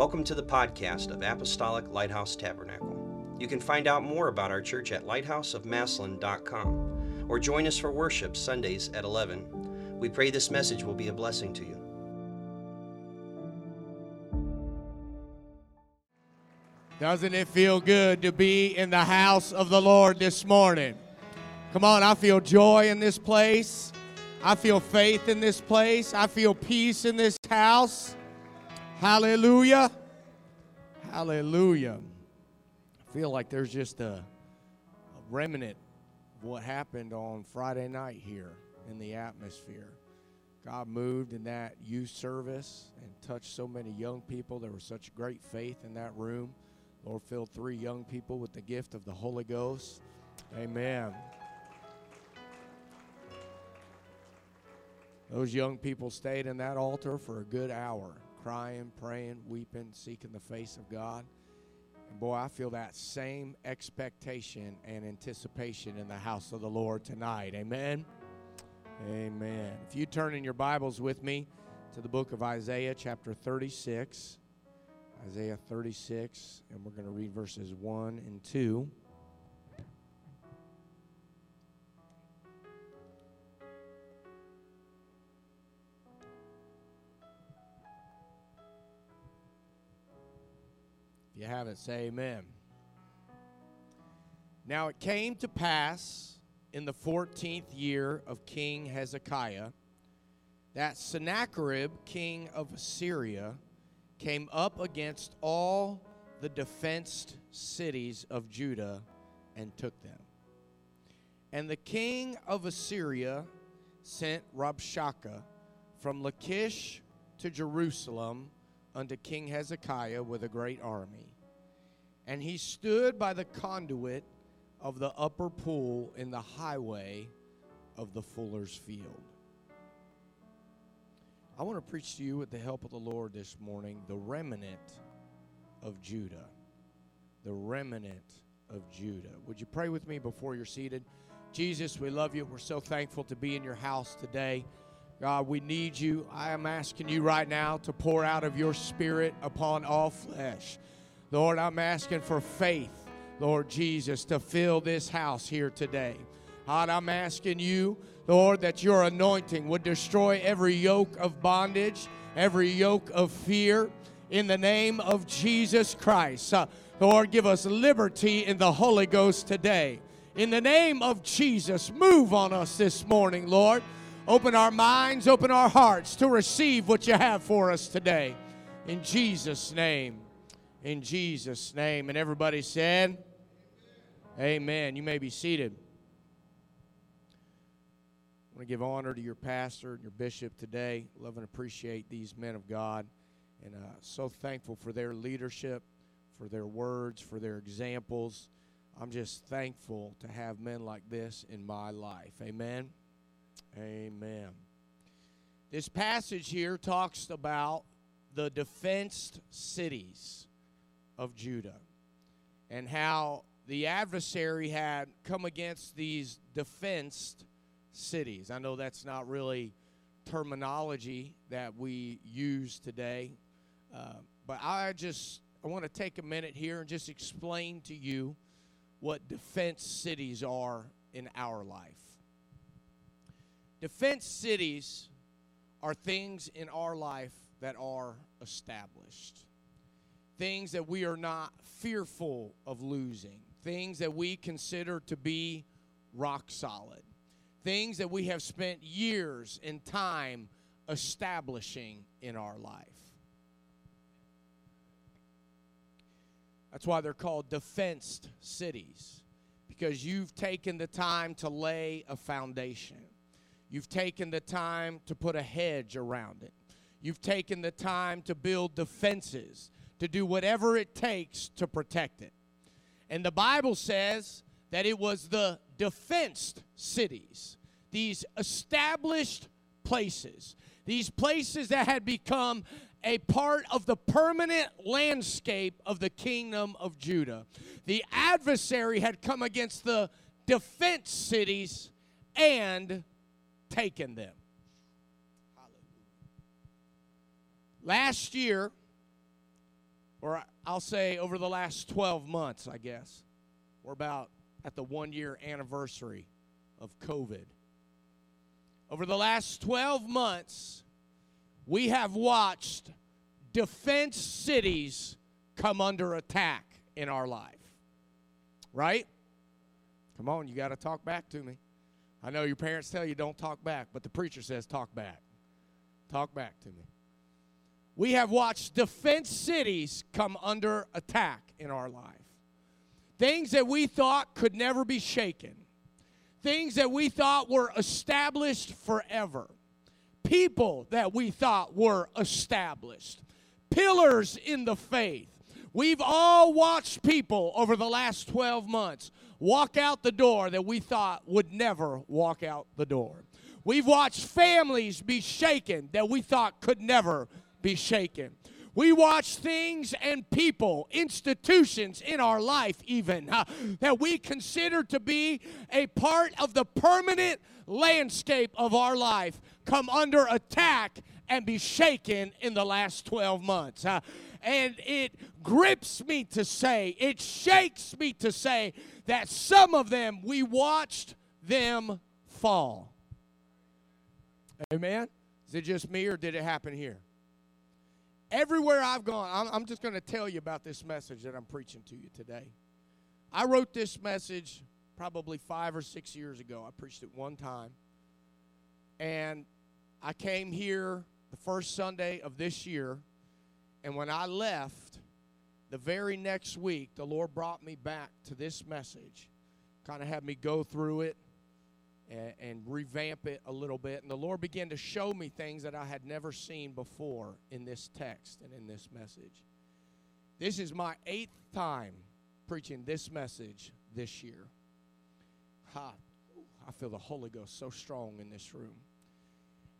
Welcome to the podcast of Apostolic Lighthouse Tabernacle. You can find out more about our church at lighthouseofmassillon.com or join us for worship Sundays at 11. We pray this message will be a blessing to you. Doesn't it feel good to be in the house of the Lord this morning? Come on, I feel joy in this place. I feel faith in this place. I feel peace in this house. Hallelujah. Hallelujah. I feel like there's just a, a remnant of what happened on Friday night here in the atmosphere. God moved in that youth service and touched so many young people. There was such great faith in that room. Lord filled three young people with the gift of the Holy Ghost. Amen. Those young people stayed in that altar for a good hour, crying, praying, weeping, seeking the face of God. And boy, I feel that same expectation and anticipation in the house of the Lord tonight. Amen. Amen. If you turn in your Bibles with me to the book of Isaiah, chapter 36, Isaiah 36, and we're going to read verses 1 and 2. Have it, say amen. Now it came to pass in the 14th year of King Hezekiah that Sennacherib, king of Assyria, came up against all the defenced cities of Judah and took them. And the king of Assyria sent Rabshakeh from Lachish to Jerusalem unto King Hezekiah with a great army. And he stood by the conduit of the upper pool in the highway of the fuller's field. I want to preach to you with the help of the Lord this morning the remnant of Judah. The remnant of Judah. Would you pray with me before you're seated? Jesus, we love you. We're so thankful to be in your house today. God, we need you. I am asking you right now to pour out of your spirit upon all flesh. Lord, I'm asking for faith, Lord Jesus, to fill this house here today. God, I'm asking you, Lord, that your anointing would destroy every yoke of bondage, every yoke of fear, in the name of Jesus Christ. Uh, Lord, give us liberty in the Holy Ghost today. In the name of Jesus, move on us this morning, Lord. Open our minds, open our hearts to receive what you have for us today. In Jesus' name. In Jesus' name. And everybody said, Amen. You may be seated. I want to give honor to your pastor and your bishop today. Love and appreciate these men of God. And uh, so thankful for their leadership, for their words, for their examples. I'm just thankful to have men like this in my life. Amen. Amen. This passage here talks about the defenced cities of Judah and how the adversary had come against these defenced cities. I know that's not really terminology that we use today, uh, but I just I want to take a minute here and just explain to you what defense cities are in our life. Defense cities are things in our life that are established, things that we are not fearful of losing, things that we consider to be rock solid, things that we have spent years and time establishing in our life. That's why they're called defensed cities, because you've taken the time to lay a foundation. You've taken the time to put a hedge around it. You've taken the time to build defenses, to do whatever it takes to protect it. And the Bible says that it was the defensed cities, these established places, these places that had become a part of the permanent landscape of the kingdom of Judah. The adversary had come against the defense cities and taken them. Last year, or I'll say over the last 12 months, I guess. We're about at the one year anniversary of COVID. Over the last 12 months, we have watched defense cities come under attack in our life. Right? Come on, you got to talk back to me. I know your parents tell you don't talk back, but the preacher says talk back. Talk back to me. We have watched defense cities come under attack in our life. Things that we thought could never be shaken. Things that we thought were established forever. People that we thought were established. Pillars in the faith. We've all watched people over the last 12 months walk out the door that we thought would never walk out the door. We've watched families be shaken that we thought could never be shaken. We watch things and people, institutions in our life, even uh, that we consider to be a part of the permanent landscape of our life come under attack and be shaken in the last 12 months. Uh, and it grips me to say, it shakes me to say that some of them we watched them fall. Amen? Is it just me or did it happen here? Everywhere I've gone, I'm, I'm just going to tell you about this message that I'm preaching to you today. I wrote this message probably five or six years ago. I preached it one time. And I came here the first Sunday of this year. And when I left, the very next week, the Lord brought me back to this message, kind of had me go through it and, and, revamp it a little bit. And the Lord began to show me things that I had never seen before in this text and in this message. This is my eighth time preaching this message this year. Ha, I feel the Holy Ghost so strong in this room.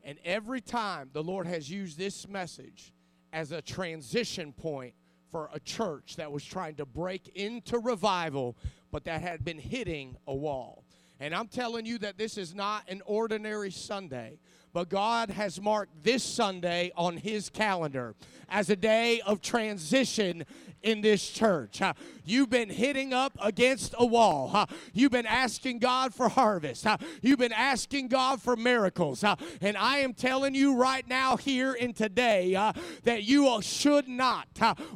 And every time the Lord has used this message as a transition point for a church that was trying to break into revival, but that had been hitting a wall. And I'm telling you that this is not an ordinary Sunday, but God has marked this Sunday on His calendar as a day of transition in this church. You've been hitting up against a wall. You've been asking God for harvest. You've been asking God for miracles. and I am telling you right now, here in today, that you should not,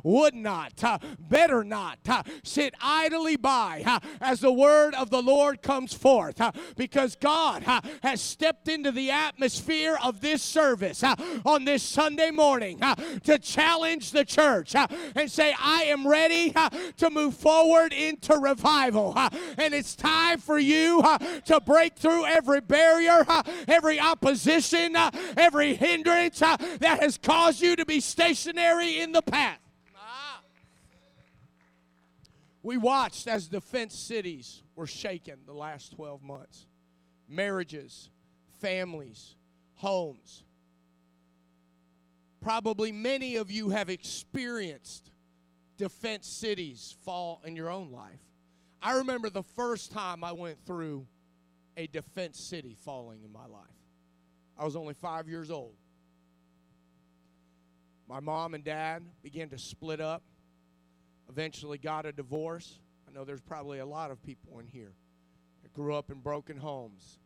would not, better not sit idly by as the word of the Lord comes forth because God has stepped into the atmosphere of this service on this Sunday morning to challenge the church and say, I I am ready uh, to move forward into revival. Uh, and it's time for you uh, to break through every barrier, every opposition, every hindrance that has caused you to be stationary in the path. We watched as defense cities were shaken the last 12 months. Marriages, families, homes. Probably many of you have experienced defense cities fall in your own life. I remember the first time I went through a defense city falling in my life. I was only five years old. My mom and dad began to split up, eventually got a divorce. I know there's probably a lot of people in here that grew up in broken homes,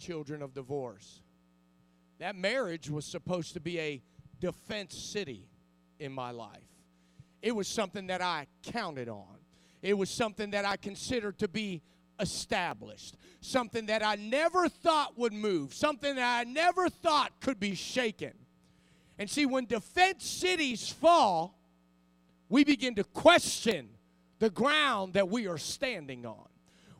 children of divorce. That marriage was supposed to be a defense city in my life. It was something that I counted on. It was something that I considered to be established, something that I never thought would move, something that I never thought could be shaken. And see, when defense cities fall, we begin to question the ground that we are standing on.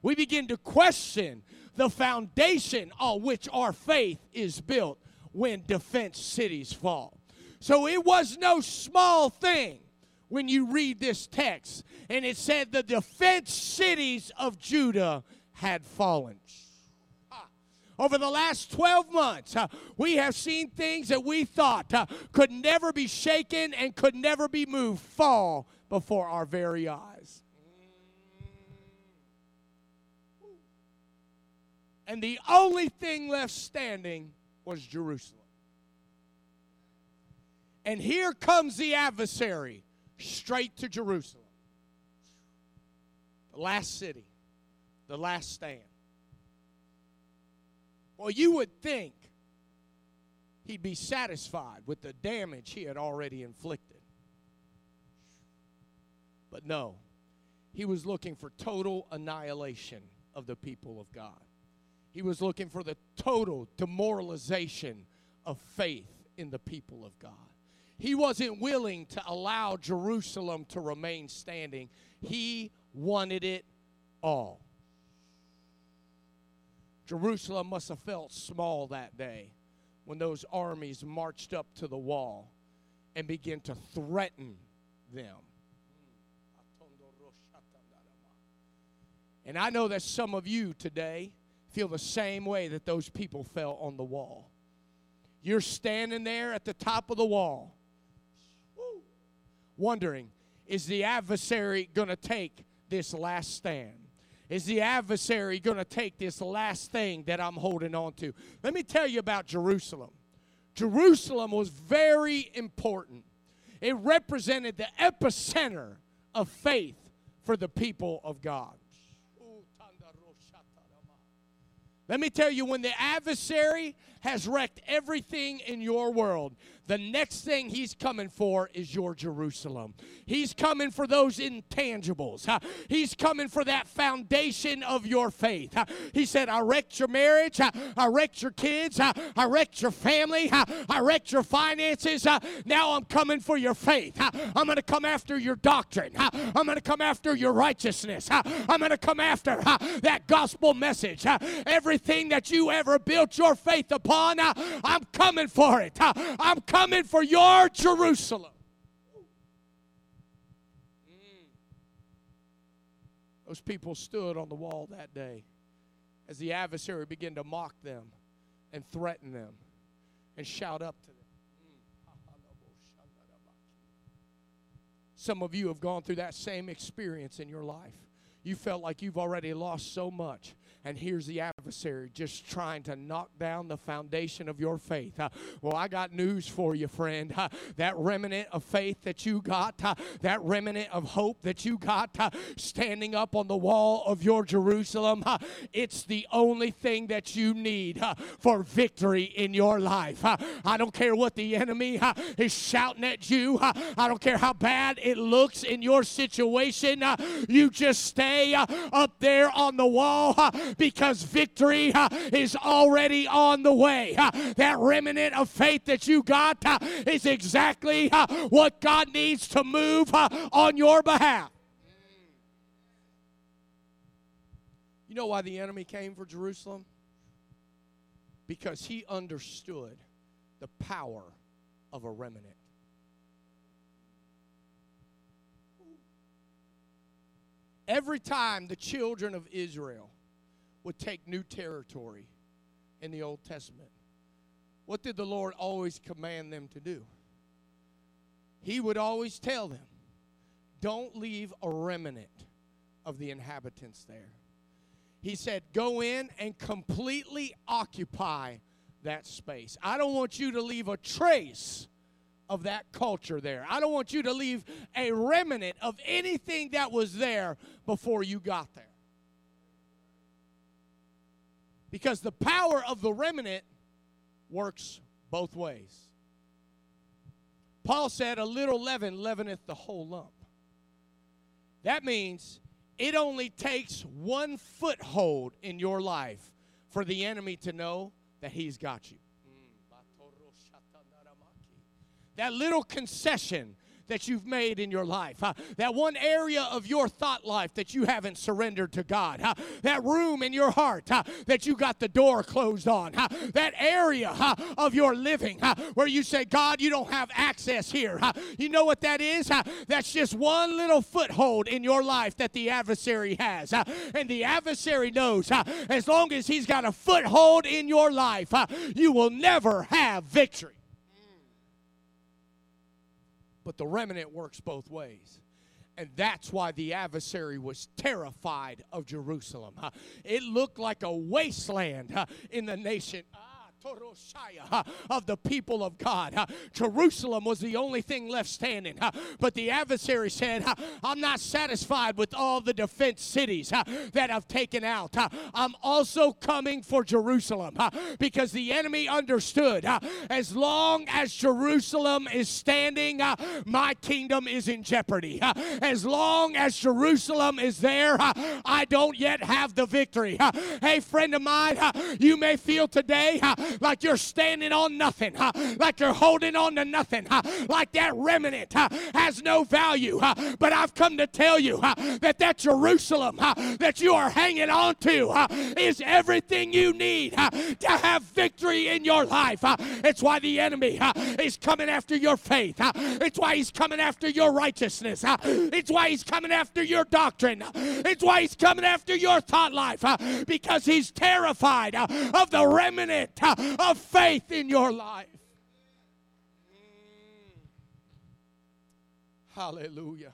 We begin to question the foundation on which our faith is built when defense cities fall. So it was no small thing when you read this text. And it said the defense cities of Judah had fallen. Over the last 12 months, uh, we have seen things that we thought uh, could never be shaken and could never be moved fall before our very eyes. And the only thing left standing was Jerusalem. And here comes the adversary straight to Jerusalem. The last city, the last stand. Well, you would think he'd be satisfied with the damage he had already inflicted. But no, he was looking for total annihilation of the people of God. He was looking for the total demoralization of faith in the people of God. He wasn't willing to allow Jerusalem to remain standing, he wanted it all. Jerusalem must have felt small that day when those armies marched up to the wall and began to threaten them. And I know that some of you today feel the same way that those people felt on the wall. You're standing there at the top of the wall, wondering, is the adversary going to take this last stand? Is the adversary going to take this last thing that I'm holding on to? Let me tell you about Jerusalem. Jerusalem was very important, it represented the epicenter of faith for the people of God. Let me tell you, when the adversary has wrecked everything in your world, the next thing he's coming for is your Jerusalem. He's coming for those intangibles. He's coming for that foundation of your faith. He said, I wrecked your marriage. I wrecked your kids. I wrecked your family. I wrecked your finances. Now I'm coming for your faith. I'm going to come after your doctrine. I'm going to come after your righteousness. I'm going to come after that gospel message. Everything that you ever built your faith upon, I'm coming for it. I'm coming coming for your Jerusalem. Mm. Those people stood on the wall that day as the adversary began to mock them and threaten them and shout up to them. Some of you have gone through that same experience in your life. You felt like you've already lost so much and here's the adversary just trying to knock down the foundation of your faith. Uh, well, I got news for you, friend. Uh, that remnant of faith that you got, uh, that remnant of hope that you got uh, standing up on the wall of your Jerusalem, uh, it's the only thing that you need uh, for victory in your life. I don't care what the enemy is shouting at you, I don't care how bad it looks in your situation. you just stay up there on the wall because victory uh, is already on the way. Uh, that remnant of faith that you got uh, is exactly what God needs to move on your behalf. You know why the enemy came for Jerusalem? Because he understood the power of a remnant. Every time the children of Israel would take new territory in the Old Testament. What did the Lord always command them to do? He would always tell them, don't leave a remnant of the inhabitants there. He said, go in and completely occupy that space. I don't want you to leave a trace of that culture there. I don't want you to leave a remnant of anything that was there before you got there. Because the power of the remnant works both ways. Paul said, A little leaven leaveneth the whole lump. That means it only takes one foothold in your life for the enemy to know that he's got you. That little concession that you've made in your life, uh, that one area of your thought life that you haven't surrendered to God, uh, that room in your heart uh, that you got the door closed on, that area of your living where you say, God, you don't have access here. You know what that is? That's just one little foothold in your life that the adversary has. And the adversary knows as long as he's got a foothold in your life, you will never have victory. But the remnant works both ways. And that's why the adversary was terrified of Jerusalem. It looked like a wasteland in the nation. Of the people of God. Jerusalem was the only thing left standing. But the adversary said, I'm not satisfied with all the defense cities that I've taken out. I'm also coming for Jerusalem because the enemy understood as long as Jerusalem is standing, my kingdom is in jeopardy. As long as Jerusalem is there, I don't yet have the victory. Hey, friend of mine, you may feel today like you're standing on nothing, like you're holding on to nothing, like that remnant has no value. But I've come to tell you that that Jerusalem that you are hanging on to is everything you need to have victory in your life. It's why the enemy is coming after your faith. It's why he's coming after your righteousness. It's why he's coming after your doctrine. It's why he's coming after your thought life because he's terrified of the remnant of faith in your life. Hallelujah.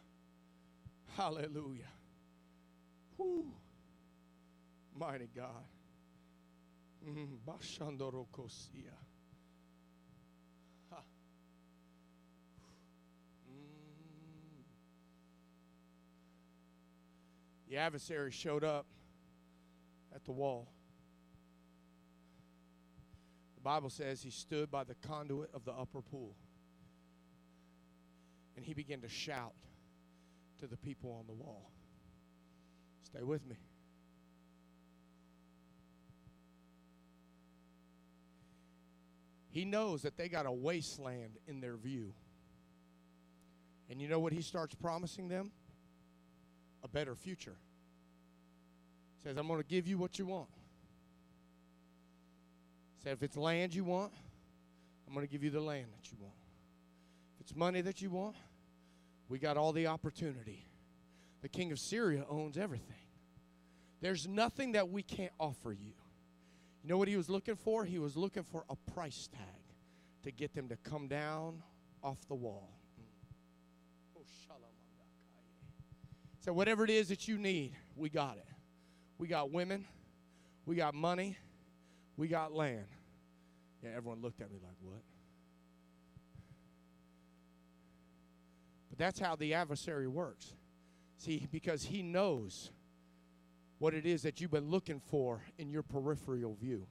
Hallelujah. Whew. Mighty God. Mm, Bashandorokosia. Mm. The adversary showed up at the wall. Bible says he stood by the conduit of the upper pool. And he began to shout to the people on the wall. Stay with me. He knows that they got a wasteland in their view. And you know what he starts promising them? A better future. He says, I'm going to give you what you want. Said, if it's land you want, I'm going to give you the land that you want. If it's money that you want, we got all the opportunity. The king of Syria owns everything. There's nothing that we can't offer you. You know what he was looking for? He was looking for a price tag to get them to come down off the wall. So, whatever it is that you need, we got it. We got women, we got money, we got land. Yeah, everyone looked at me like, what? But that's how the adversary works. See, because he knows what it is that you've been looking for in your peripheral view.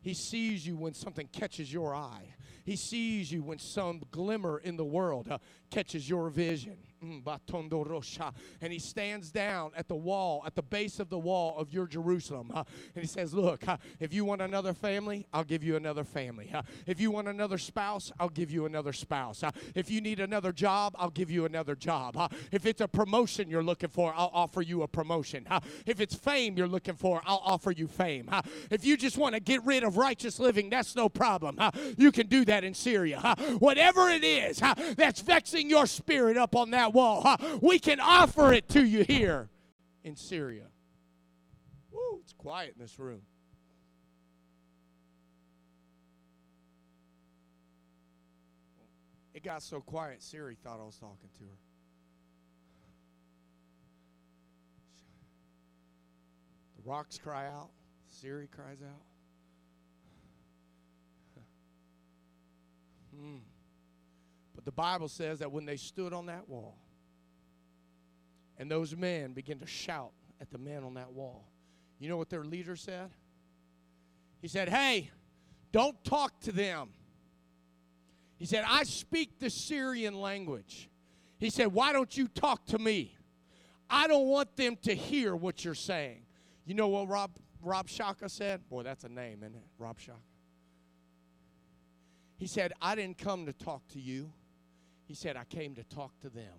He sees you when something catches your eye. He sees you when some glimmer in the world uh, catches your vision. Mm, and he stands down at the wall, at the base of the wall of your Jerusalem. Uh, and he says, Look, uh, if you want another family, I'll give you another family. Uh, if you want another spouse, I'll give you another spouse. If you need another job, I'll give you another job. If it's a promotion you're looking for, I'll offer you a promotion. if it's fame you're looking for, I'll offer you fame. if you just want to get rid of righteous living, that's no problem. you can do that in Syria. whatever it is that's vexing your spirit up on that that wall. We can offer it to you here in Syria. Woo, it's quiet in this room. It got so quiet, Siri thought I was talking to her. The rocks cry out, Siri cries out. hmm. But the Bible says that when they stood on that wall, and those men began to shout at the men on that wall, you know what their leader said? He said, Hey, don't talk to them. He said, I speak the Syrian language. He said, Why don't you talk to me? I don't want them to hear what you're saying. You know what Rob Rabshakeh said? Boy, that's a name, isn't it? Rabshakeh. He said, I didn't come to talk to you. He said, I came to talk to them.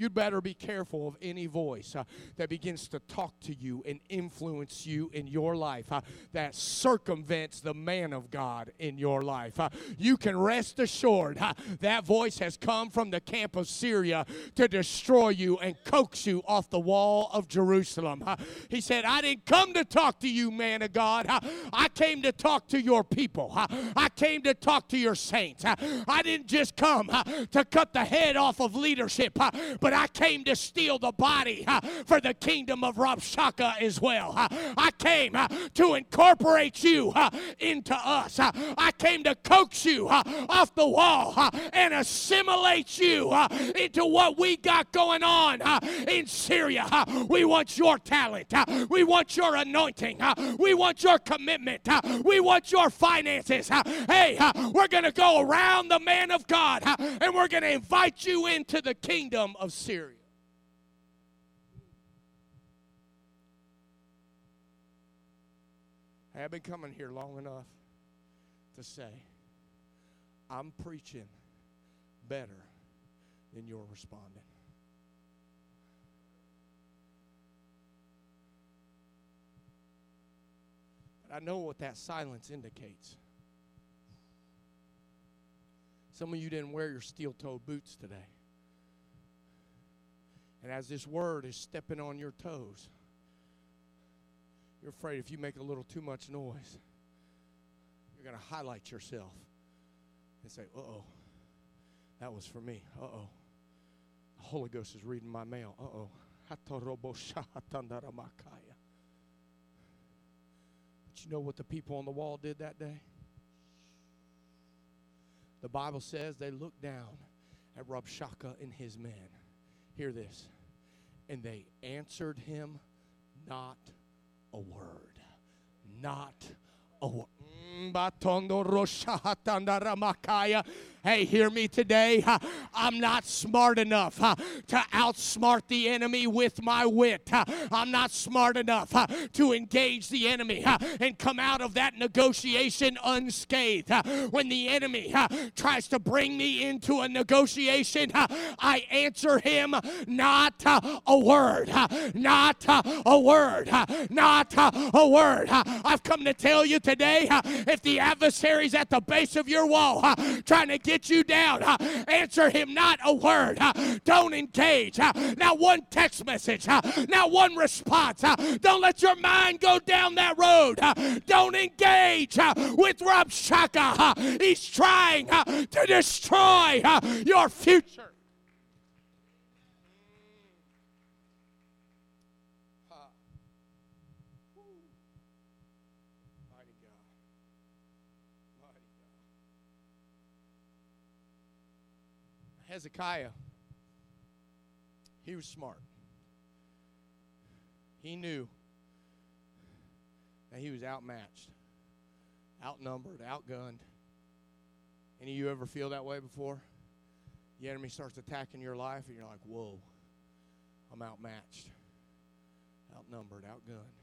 You'd better be careful of any voice uh, that begins to talk to you and influence you in your life uh, that circumvents the man of God in your life. Uh, you can rest assured uh, that voice has come from the camp of Syria to destroy you and coax you off the wall of Jerusalem. Uh, he said, I didn't come to talk to you, man of God. Uh, I came to talk to your people. I came to talk to your saints. I didn't just come to cut the head off of leadership, but but I came to steal the body for the kingdom of Rabshakeh as well. I came to incorporate you into us. I came to coax you off the wall and assimilate you into what we got going on in Syria. We want your talent. We want your anointing. We want your commitment. We want your finances. Hey, we're going to go around the man of God and we're going to invite you into the kingdom of Syria. I've been coming here long enough to say, I'm preaching better than you're responding. But I know what that silence indicates. Some of you didn't wear your steel toed boots today. And as this word is stepping on your toes, you're afraid if you make a little too much noise, you're going to highlight yourself and say, uh oh, that was for me. Uh oh. The Holy Ghost is reading my mail. Uh oh. But you know what the people on the wall did that day? The Bible says they looked down at Rabshakeh and his men. Hear this. And they answered him not a word. Not a word. Mm, Hey, hear me today. I'm not smart enough to outsmart the enemy with my wit. I'm not smart enough to engage the enemy and come out of that negotiation unscathed. When the enemy tries to bring me into a negotiation, I answer him not a word, not a word, not a word. I've come to tell you today if the adversary's at the base of your wall trying to get you down. Answer him not a word. Don't engage. Not one text message. Now, one response. Don't let your mind go down that road. Don't engage with Rabshakeh. He's trying to destroy your future. Hezekiah, he was smart. He knew that he was outmatched, outnumbered, outgunned. Any of you ever feel that way before? The enemy starts attacking your life, and you're like, whoa, I'm outmatched, outnumbered, outgunned.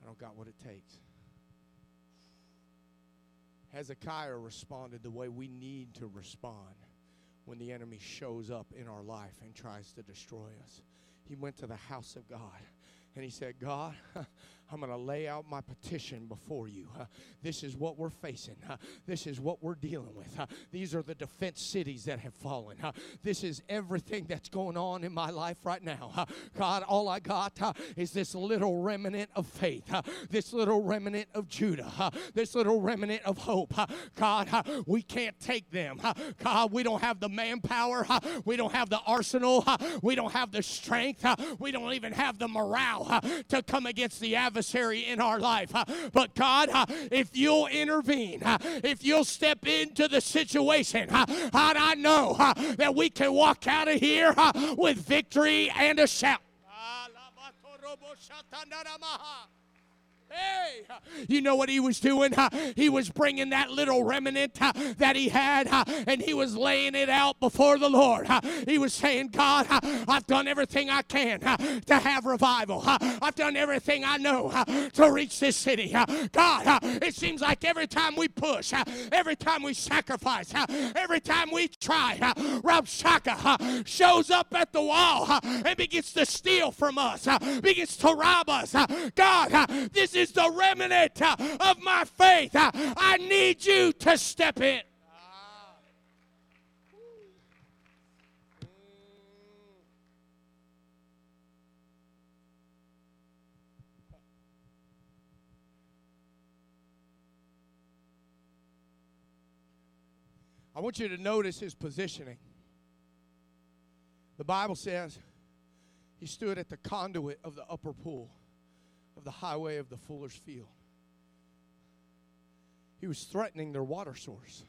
I don't got what it takes. Hezekiah responded the way we need to respond when the enemy shows up in our life and tries to destroy us. He went to the house of God and he said, God, I'm going to lay out my petition before you. Uh, this is what we're facing. Uh, this is what we're dealing with. Uh, these are the defense cities that have fallen. this is everything that's going on in my life right now. God, all I got is this little remnant of faith, this little remnant of Judah, this little remnant of hope. God, we can't take them. God, we don't have the manpower. we don't have the arsenal. we don't have the strength. we don't even have the morale to come against the adversary adversary in our life. Uh, but God, uh, if you'll intervene, uh, if you'll step into the situation, I know that we can walk out of here with victory and a shout. Hey, you know what he was doing? He was bringing that little remnant that he had and he was laying it out before the Lord. He was saying, God, I've done everything I can to have revival. I've done everything I know to reach this city. God, it seems like every time we push, every time we sacrifice, every time we try, Rabshakeh shows up at the wall and begins to steal from us, begins to rob us. God, this is the remnant uh, of my faith. Uh, I need you to step in. I want you to notice his positioning. The Bible says he stood at the conduit of the upper pool of the highway of the fuller's field. He was threatening their water source.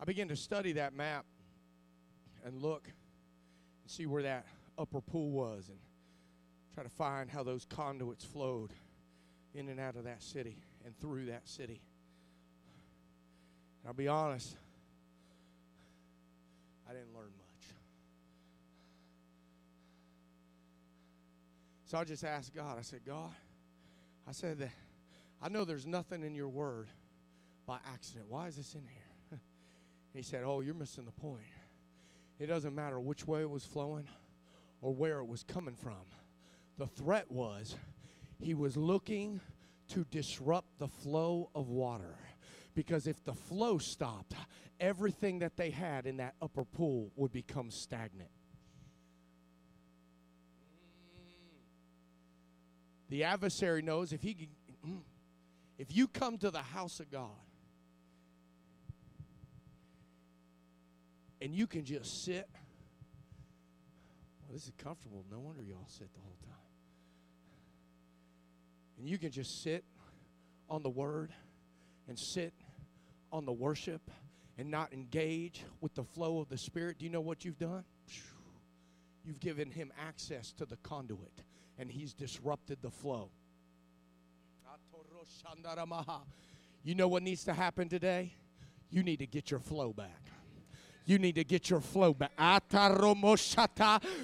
I began to study that map and look and see where that upper pool was and try to find how those conduits flowed in and out of that city and through that city. And I'll be honest, I didn't learn much. So I just asked God, I said, God, I said that I know there's nothing in your word by accident. Why is this in here? he said, Oh, you're missing the point. It doesn't matter which way it was flowing or where it was coming from. The threat was he was looking to disrupt the flow of water. Because if the flow stopped, everything that they had in that upper pool would become stagnant. The adversary knows if he can, mm, if you come to the house of God and you can just sit. Well this is comfortable. No wonder y'all sit the whole time. And you can just sit on the word and sit on the worship and not engage with the flow of the Spirit, do you know what you've done? You've given him access to the conduit, and he's disrupted the flow. You know what needs to happen today? You need to get your flow back. You need to get your flow back.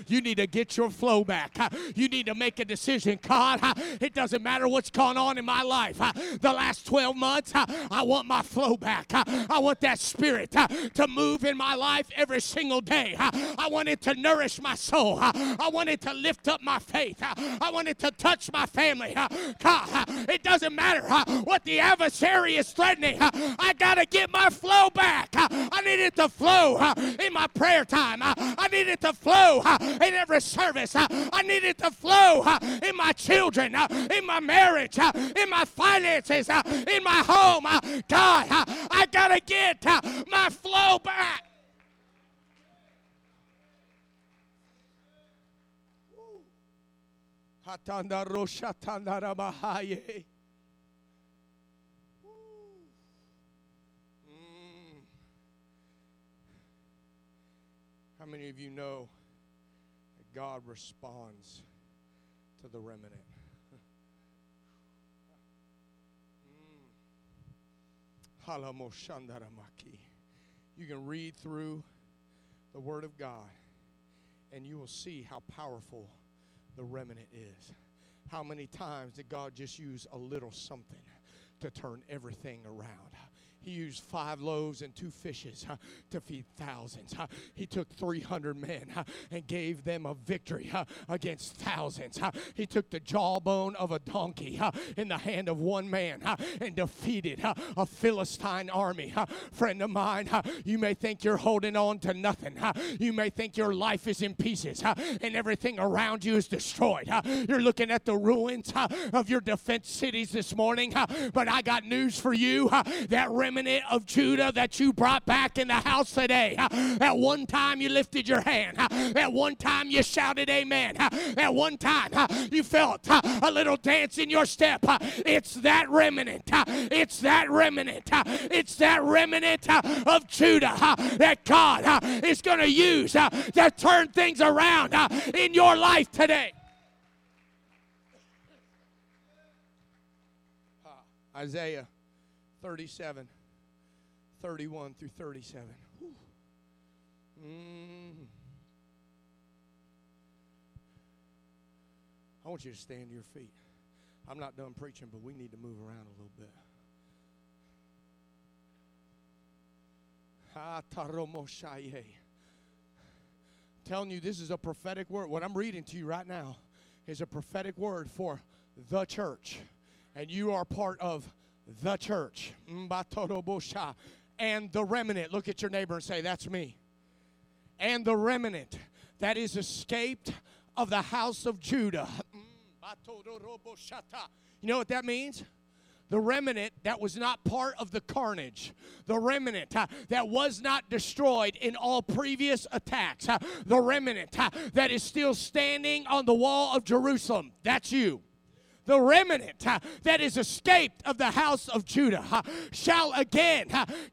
You need to get your flow back. You need to make a decision. God, it doesn't matter what's gone on in my life. The last 12 months, I want my flow back. I want that spirit to move in my life every single day. I want it to nourish my soul. I want it to lift up my faith. I want it to touch my family. God, it doesn't matter what the adversary is threatening. I got to get my flow back. I need it to flow in my prayer time. I need it to flow in every service. I need it to flow in my children, in my marriage, in my finances, in my home. God, I got to get my flow back. Hatanda roshatanda rabahaye. How many of you know that God responds to the remnant? Hmm. You can read through the Word of God and you will see how powerful the remnant is. How many times did God just use a little something to turn everything around? He used five loaves and two fishes to feed thousands. He took 300 men and gave them a victory against thousands. he took the jawbone of a donkey in the hand of one man and defeated a Philistine army. friend of mine, you may think you're holding on to nothing. you may think your life is in pieces and everything around you is destroyed. you're looking at the ruins of your defense cities this morning, but I got news for you. that remnant remnant of Judah that you brought back in the house today. At one time you lifted your hand. At one time you shouted amen. At one time you felt a little dance in your step. It's that remnant. It's that remnant. It's that remnant of Judah that God is going to use to turn things around in your life today. Isaiah 37. 31 through 37. Mm. I want you to stand to your feet. I'm not done preaching, but we need to move around a little bit. I'm telling you, this is a prophetic word. What I'm reading to you right now is a prophetic word for the church. And you are part of the church and the remnant. Look at your neighbor and say, That's me. And the remnant that is escaped of the house of Judah. You know what that means? the remnant that was not part of the carnage, the remnant uh, that was not destroyed in all previous attacks, uh, the remnant uh, that is still standing on the wall of Jerusalem. That's you the remnant that is escaped of the house of Judah shall again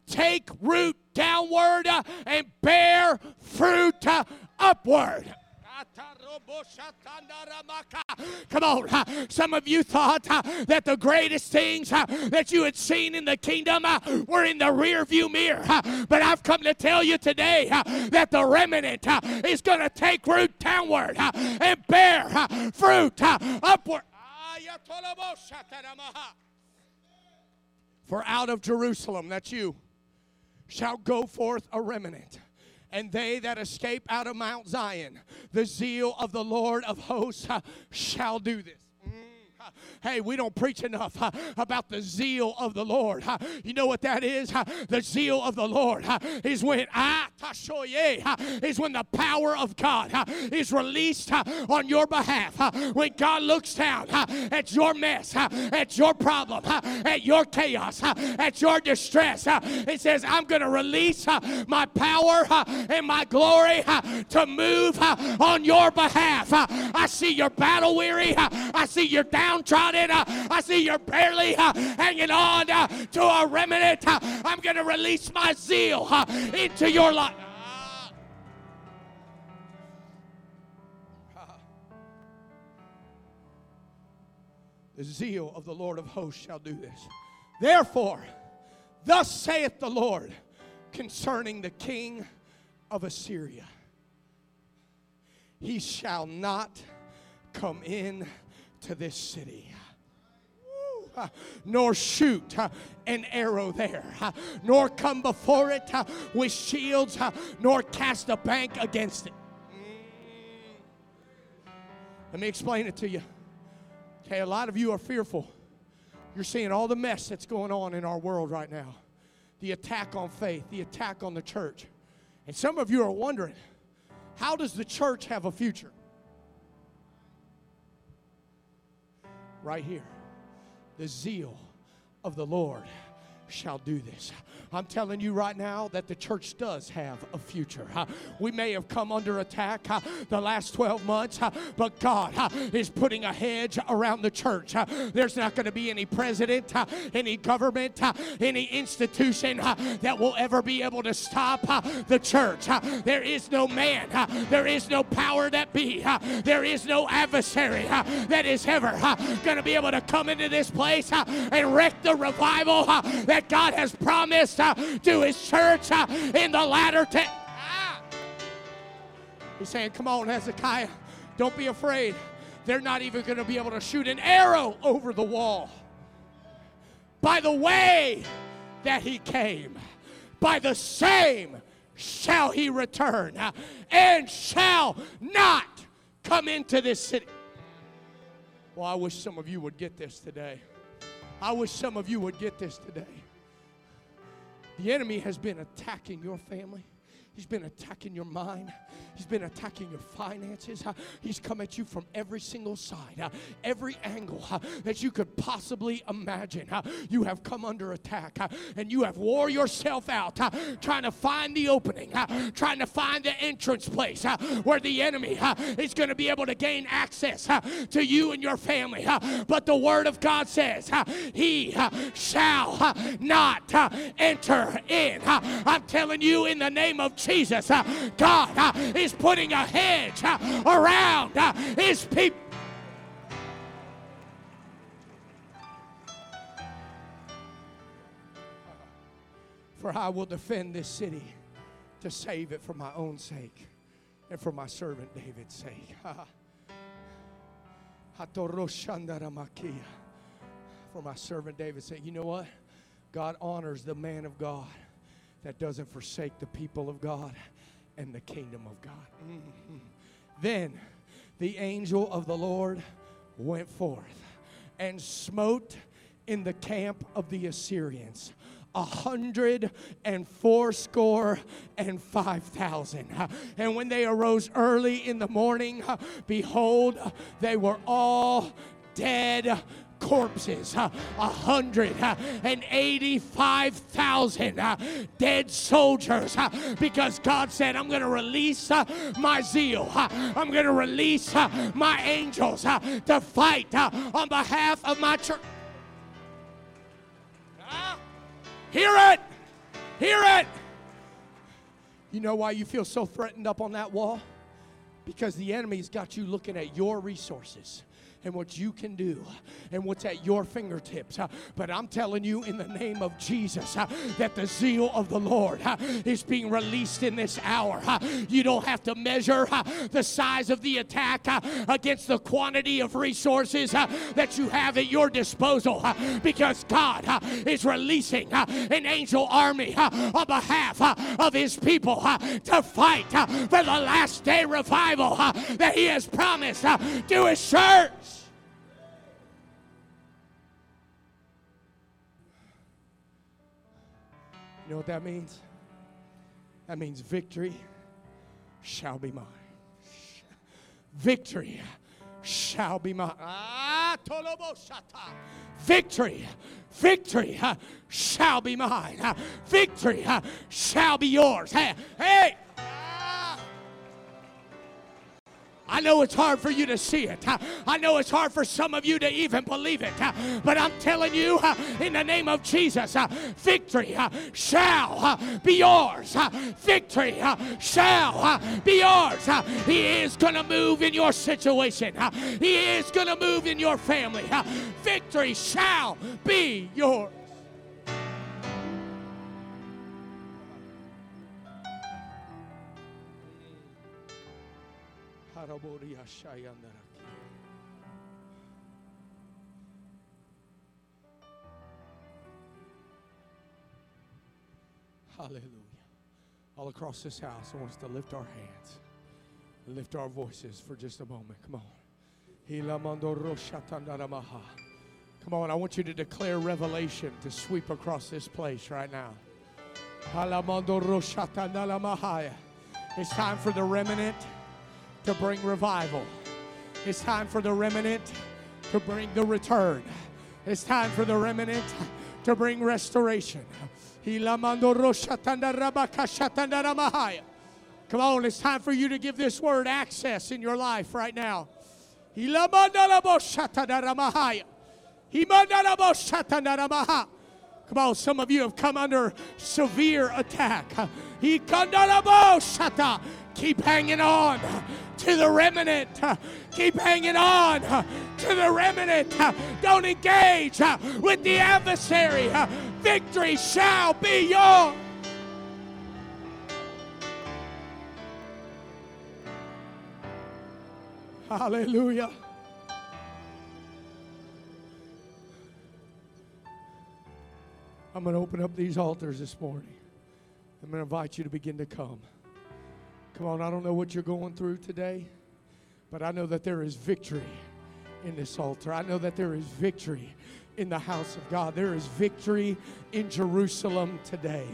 take root downward uh, and bear fruit uh, upward. Come on. Some of you thought that the greatest things that you had seen in the kingdom uh, were in the rear view mirror. But I've come to tell you today that the remnant is going to take root downward and bear fruit upward. For out of Jerusalem, that's you, shall go forth a remnant. And they that escape out of Mount Zion, the zeal of the Lord of hosts uh, shall do this. Hey, we don't preach enough about the zeal of the Lord. You know what that is? The zeal of the Lord is when uh, is when the power of God is released on your behalf. When God looks down at your mess, at your problem, at your chaos, at your distress, it says, I'm going to release my power and my glory to move on your behalf. I see you're battle weary. I see you're downtrodden. uh, I see you're barely uh, hanging on uh, to a remnant. I'm going to release my zeal into your life. The zeal of the Lord of hosts shall do this. Therefore, thus saith the Lord concerning the king of Assyria He shall not come in to this city. Nor shoot uh, an arrow there, uh, nor come before it uh, with shields, nor cast a bank against it. Let me explain it to you. Okay, a lot of you are fearful. You're seeing all the mess that's going on in our world right now the attack on faith, the attack on the church. And some of you are wondering how does the church have a future? Right here. The zeal of the Lord shall do this. I'm telling you right now that the church does have a future. We may have come under attack uh, the last 12 months, uh, but God uh, is putting a hedge around the church. Uh, there's not going to be any president, uh, any government, uh, any institution that will ever be able to stop the church. There is no man, there is no power that be, there is no adversary that is ever going to be able to come into this place and wreck the revival uh, that God has promised uh, to His church uh, in the latter te- Ah! He's saying, Come on, Hezekiah, don't be afraid. They're not even going to be able to shoot an arrow over the wall. By the way that he came, by the same shall he return, uh, and shall not come into this city. Well, I wish some of you would get this today. I wish some of you would get this today. The enemy has been attacking your family. He's been attacking your mind. He's been attacking your finances. He's come at you from every single side, every angle that you could possibly imagine. You have come under attack and you have wore yourself out trying to find the opening, trying to find the entrance place where the enemy is going to be able to gain access to you and your family. But the Word of God says, He shall not enter in. I'm telling you, in the name of Jesus, God uh, is putting a hedge uh, around uh, His people. For I will defend this city to save it for my own sake and for my servant David's sake. For my servant David's sake. You know what? God honors the man of God that doesn't forsake the people of God and the kingdom of God. Mhm. Then the angel of the Lord went forth and smote in the camp of the Assyrians a hundred and fourscore and five thousand. And when they arose early in the morning, behold, they were all dead corpses, uh, 185,000 uh, dead soldiers because God said, I'm going to release my zeal. I'm going to release my angels to fight on behalf of my church. Ah, Hear it! Hear it! You know why you feel so threatened up on that wall? Because the enemy's got you looking at your resources and what you can do and what's at your fingertips. Uh, But I'm telling you, in the name of Jesus, uh, that the zeal of the Lord uh, is being released in this hour. Uh, you don't have to measure uh, the size of the attack uh, against the quantity of resources that you have at your disposal because God is releasing an angel army on behalf of his people to fight for the last day revival that he has promised to his church. Know what that means? That means victory shall be mine. Victory shall be mine. Ah. Victory, victory uh, shall be mine. Uh, Victory shall be yours. Hey, hey. I know it's hard for you to see it. I know it's hard for some of you to even believe it. But I'm telling you, in the name of Jesus, victory shall be yours. Victory shall be yours. He is going to move in your situation, He is going to move in your family. Victory shall be yours. Hallelujah. All across this house, I want us to lift our hands, lift our voices for just a moment. Come on. Come on, I want you to declare revelation to sweep across this place right now. It's time for the remnant to bring revival. It's time for the remnant to bring the return. It's time for the remnant to bring restoration. Come on, it's time for you to give this word access in your life right now. Come on, some of you have come under severe attack. Keep hanging on to the remnant. Keep hanging on to the remnant. Don't engage with the adversary. Victory shall be yours. Hallelujah. I'm going to open up these altars this morning. I'm going to invite you to begin to come. Come on, I don't know what you're going through today, but I know that there is victory in this altar. I know that there is victory in the house of God. There is victory in Jerusalem today.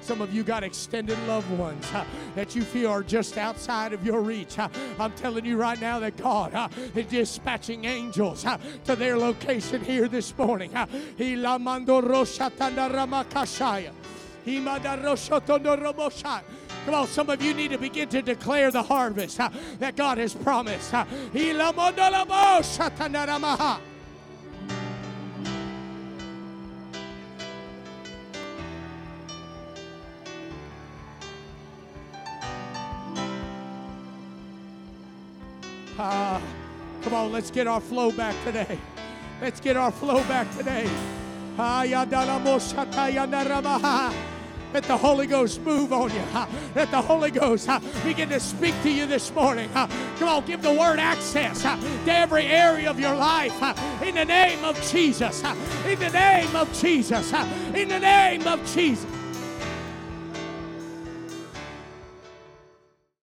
Some of you got extended loved ones that you feel are just outside of your reach. I'm telling you right now that God is dispatching angels to their location here this morning. Come on, some of you need to begin to declare the harvest uh, that God has promised. Uh. Ah, come on, let's get our flow back today. Let's get our flow back today. Let the Holy Ghost move on you. Let the Holy Ghost begin to speak to you this morning. Come on, give the word access to every area of your life. In the name of Jesus. In the name of Jesus. In the name of Jesus.